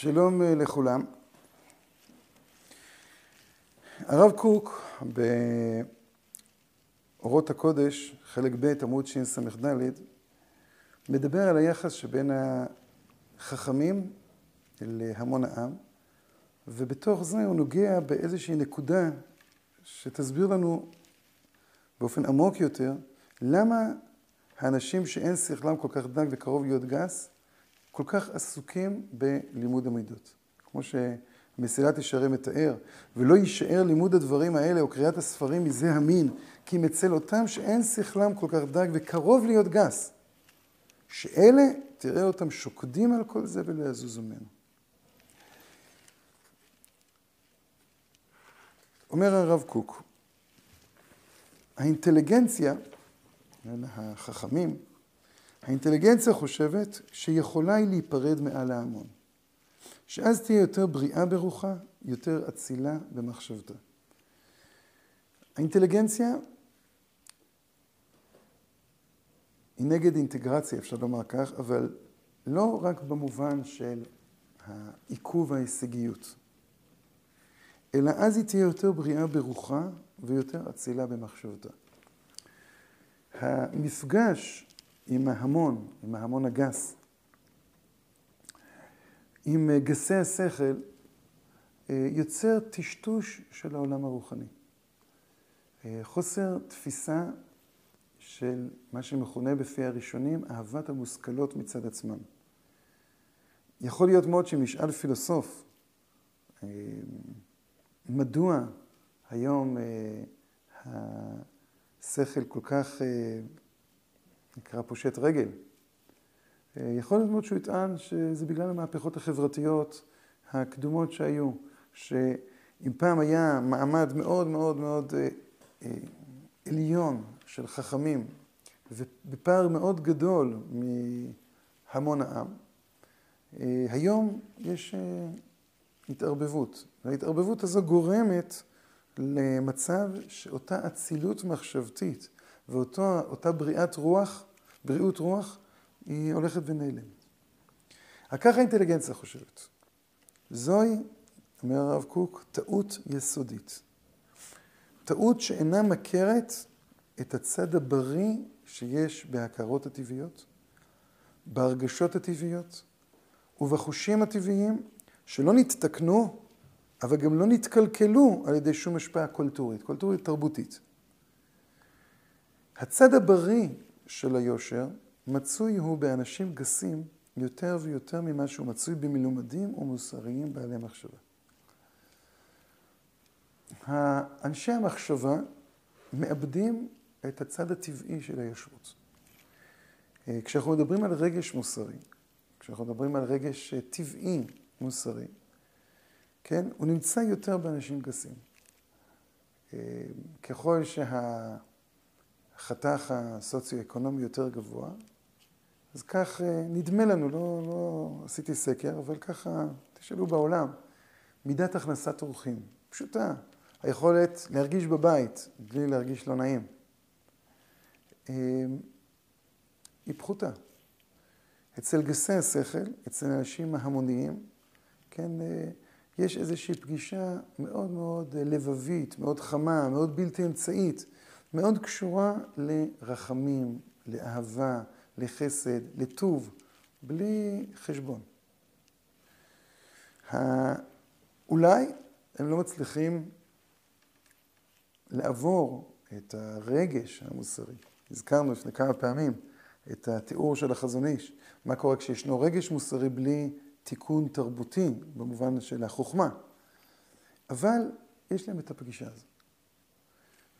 שלום לכולם. הרב קוק באורות הקודש, חלק ב' עמוד שס"ד, מדבר על היחס שבין החכמים להמון העם, ובתוך זה הוא נוגע באיזושהי נקודה שתסביר לנו באופן עמוק יותר, למה האנשים שאין שכלם כל כך דק וקרוב להיות גס, כל כך עסוקים בלימוד המידות. כמו שמסילת ישרים מתאר, ולא יישאר לימוד הדברים האלה או קריאת הספרים מזה המין, כי מצל אותם שאין שכלם כל כך דק וקרוב להיות גס. שאלה, תראה אותם שוקדים על כל זה ולא יזוזו ממנו. אומר הרב קוק, האינטליגנציה, החכמים, האינטליגנציה חושבת שיכולה היא להיפרד מעל ההמון. שאז תהיה יותר בריאה ברוחה, יותר אצילה במחשבתה. האינטליגנציה היא נגד אינטגרציה, אפשר לומר כך, אבל לא רק במובן של העיכוב ההישגיות, אלא אז היא תהיה יותר בריאה ברוחה ויותר אצילה במחשבתה. המפגש עם ההמון, עם ההמון הגס, עם גסי השכל, יוצר טשטוש של העולם הרוחני. חוסר תפיסה של מה שמכונה בפי הראשונים אהבת המושכלות מצד עצמם. יכול להיות מאוד שמשאל פילוסוף, מדוע היום השכל כל כך נקרא פושט רגל. יכול להיות מאוד שהוא יטען שזה בגלל המהפכות החברתיות הקדומות שהיו, שאם פעם היה מעמד מאוד מאוד מאוד עליון של חכמים, ובפער מאוד גדול מהמון העם, היום יש התערבבות. וההתערבבות הזו גורמת למצב שאותה אצילות מחשבתית ואותה בריאת רוח, בריאות רוח, היא הולכת ונעלמת. ככה האינטליגנציה חושבת. זוהי, אומר הרב קוק, טעות יסודית. טעות שאינה מכרת את הצד הבריא שיש בהכרות הטבעיות, בהרגשות הטבעיות ובחושים הטבעיים, שלא נתתקנו, אבל גם לא נתקלקלו על ידי שום השפעה קולטורית, קולטורית תרבותית. הצד הבריא של היושר מצוי הוא באנשים גסים יותר ויותר ממה שהוא מצוי במלומדים ומוסריים בעלי מחשבה. אנשי המחשבה מאבדים את הצד הטבעי של הישרות. כשאנחנו מדברים על רגש מוסרי, כשאנחנו מדברים על רגש טבעי מוסרי, כן, הוא נמצא יותר באנשים גסים. ככל שה... החתך הסוציו-אקונומי יותר גבוה, אז כך נדמה לנו, לא, לא עשיתי סקר, אבל ככה, תשאלו בעולם, מידת הכנסת אורחים, פשוטה, היכולת להרגיש בבית בלי להרגיש לא נעים, היא פחותה. אצל גסי השכל, אצל האנשים ההמוניים, כן, יש איזושהי פגישה מאוד מאוד לבבית, מאוד חמה, מאוד בלתי אמצעית. מאוד קשורה לרחמים, לאהבה, לחסד, לטוב, בלי חשבון. אולי הם לא מצליחים לעבור את הרגש המוסרי. הזכרנו לפני כמה פעמים את התיאור של החזון איש. מה קורה כשישנו רגש מוסרי בלי תיקון תרבותי, במובן של החוכמה. אבל יש להם את הפגישה הזאת.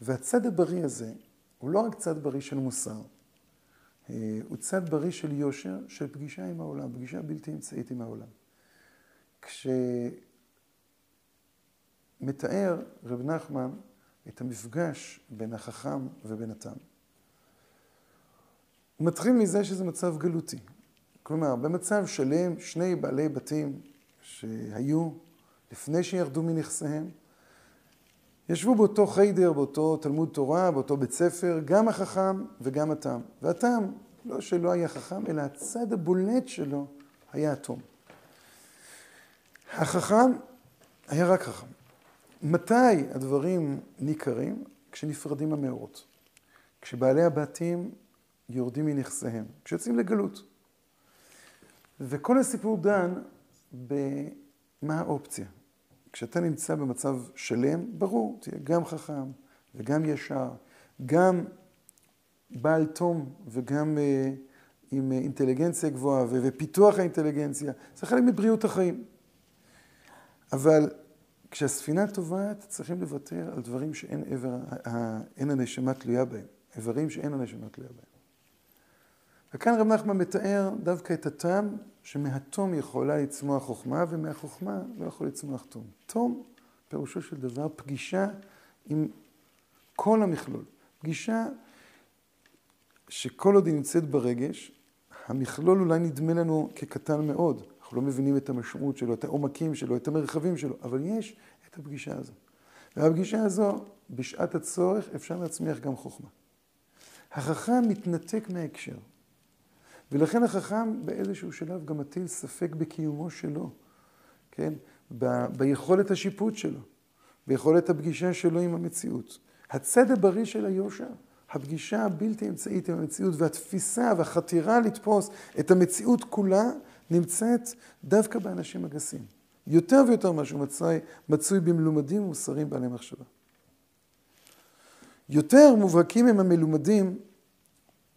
והצד הבריא הזה הוא לא רק צד בריא של מוסר, הוא צד בריא של יושר, של פגישה עם העולם, פגישה בלתי אמצעית עם העולם. כשמתאר רב נחמן את המפגש בין החכם ובין התם, הוא מתחיל מזה שזה מצב גלותי. כלומר, במצב שלם, שני בעלי בתים שהיו לפני שירדו מנכסיהם, ישבו באותו חיידר, באותו תלמוד תורה, באותו בית ספר, גם החכם וגם התם. והתם, לא שלא היה חכם, אלא הצד הבולט שלו היה התום. החכם היה רק חכם. מתי הדברים ניכרים? כשנפרדים המאורות. כשבעלי הבתים יורדים מנכסיהם, כשיוצאים לגלות. וכל הסיפור דן במה האופציה. כשאתה נמצא במצב שלם, ברור, תהיה גם חכם וגם ישר, גם בעל תום וגם uh, עם אינטליגנציה גבוהה ופיתוח האינטליגנציה, זה חלק מבריאות החיים. אבל כשהספינה טובעת, צריכים לוותר על דברים שאין עבר, הנשמה תלויה בהם, איברים שאין הנשמה תלויה בהם. וכאן רב נחמן מתאר דווקא את הטעם שמהתום יכולה לצמוח חוכמה, ומהחוכמה לא יכול לצמוח תום. תום, פירושו של דבר, פגישה עם כל המכלול. פגישה שכל עוד היא נמצאת ברגש, המכלול אולי נדמה לנו כקטן מאוד. אנחנו לא מבינים את המשמעות שלו, את העומקים שלו, את המרחבים שלו, אבל יש את הפגישה הזו. והפגישה הזו, בשעת הצורך, אפשר להצמיח גם חוכמה. החכם מתנתק מההקשר. ולכן החכם באיזשהו שלב גם מטיל ספק בקיומו שלו, כן? ב- ביכולת השיפוט שלו, ביכולת הפגישה שלו עם המציאות. הצד הבריא של היושר, הפגישה הבלתי אמצעית עם המציאות והתפיסה והחתירה לתפוס את המציאות כולה נמצאת דווקא באנשים הגסים. יותר ויותר ממה שהוא מצוי, מצוי במלומדים ומוסרים בעלי מחשבה. יותר מובהקים הם המלומדים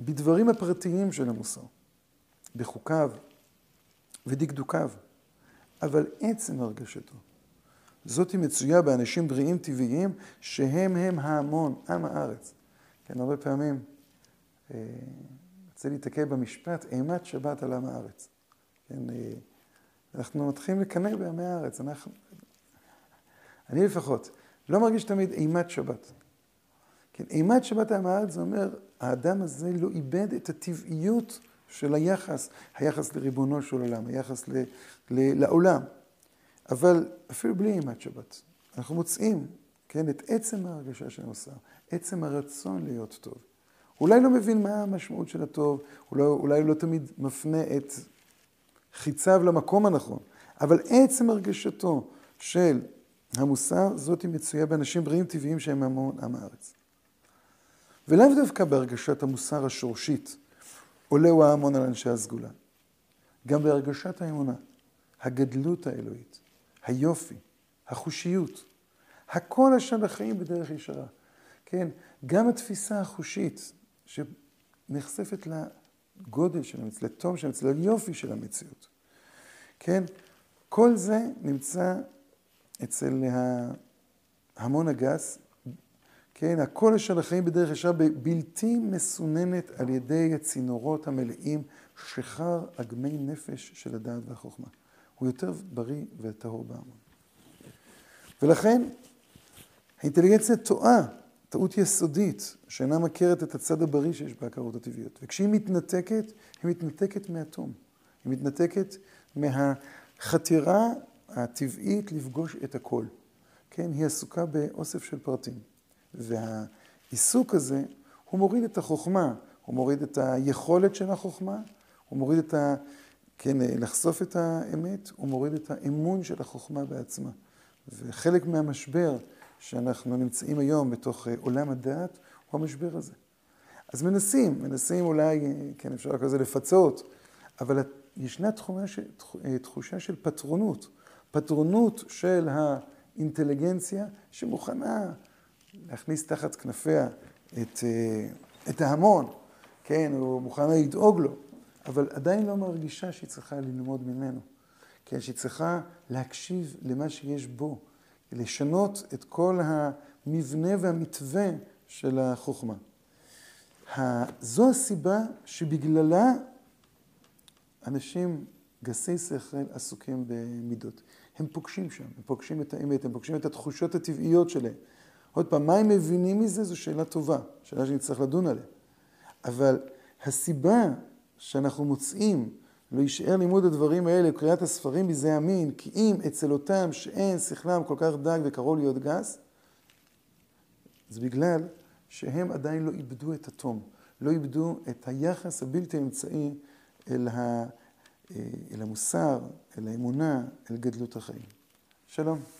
בדברים הפרטיים של המוסר. בחוקיו ודקדוקיו, אבל עצם הרגשתו. זאתי מצויה באנשים בריאים טבעיים שהם הם ההמון, עם הארץ. כן, הרבה פעמים אה, רוצה להתעכב במשפט, אימת שבת על עם הארץ. כן, אה, אנחנו מתחילים לקנא בעמי הארץ. אנחנו, אני לפחות, לא מרגיש תמיד אימת שבת. כן, אימת שבת עם הארץ זה אומר, האדם הזה לא איבד את הטבעיות של היחס, היחס לריבונו של עולם, היחס ל, ל, לעולם. אבל אפילו בלי אימת שבת, אנחנו מוצאים, כן, את עצם ההרגשה של המוסר, עצם הרצון להיות טוב. אולי לא מבין מה המשמעות של הטוב, אולי, אולי לא תמיד מפנה את חיציו למקום הנכון, אבל עצם הרגשתו של המוסר, זאת היא מצויה באנשים בריאים טבעיים שהם המון עם הארץ. ולאו דווקא בהרגשת המוסר השורשית, עולהו ההמון על אנשי הסגולה. גם בהרגשת האמונה, הגדלות האלוהית, היופי, החושיות, הכל אשר לחיים בדרך ישרה. כן, גם התפיסה החושית שנחשפת לגודל של המציאות, לתום של המציאות, ליופי של המציאות. כן, כל זה נמצא אצל ההמון הגס כן, הכל אשר לחיים בדרך ישר בלתי מסוננת על ידי הצינורות המלאים שחר אגמי נפש של הדעת והחוכמה. הוא יותר בריא וטהור בהמון. ולכן האינטליגנציה טועה, טעות יסודית, שאינה מכרת את הצד הבריא שיש בהכרות הטבעיות. וכשהיא מתנתקת, היא מתנתקת מהתום. היא מתנתקת מהחתירה הטבעית לפגוש את הכל. כן, היא עסוקה באוסף של פרטים. והעיסוק הזה, הוא מוריד את החוכמה, הוא מוריד את היכולת של החוכמה, הוא מוריד את ה... כן, לחשוף את האמת, הוא מוריד את האמון של החוכמה בעצמה. וחלק מהמשבר שאנחנו נמצאים היום בתוך עולם הדעת, הוא המשבר הזה. אז מנסים, מנסים אולי, כן, אפשר כזה לפצות, אבל ישנה תחושה של, תחושה של פטרונות, פטרונות של האינטליגנציה שמוכנה להכניס תחת כנפיה את, אה, את ההמון, כן, הוא מוכן לדאוג לו, אבל עדיין לא מרגישה שהיא צריכה ללמוד ממנו, כן, שהיא צריכה להקשיב למה שיש בו, לשנות את כל המבנה והמתווה של החוכמה. זו הסיבה שבגללה אנשים גסי שכל עסוקים במידות. הם פוגשים שם, הם פוגשים את האמת, הם פוגשים את התחושות הטבעיות שלהם. עוד פעם, מה הם מבינים מזה זו שאלה טובה, שאלה שנצטרך לדון עליה. אבל הסיבה שאנחנו מוצאים יישאר לימוד הדברים האלה, קריאת הספרים בזה המין, כי אם אצל אותם שאין שכלם כל כך דג וקרוב להיות גס, זה בגלל שהם עדיין לא איבדו את התום, לא איבדו את היחס הבלתי אמצעי אל, ה, אל המוסר, אל האמונה, אל גדלות החיים. שלום.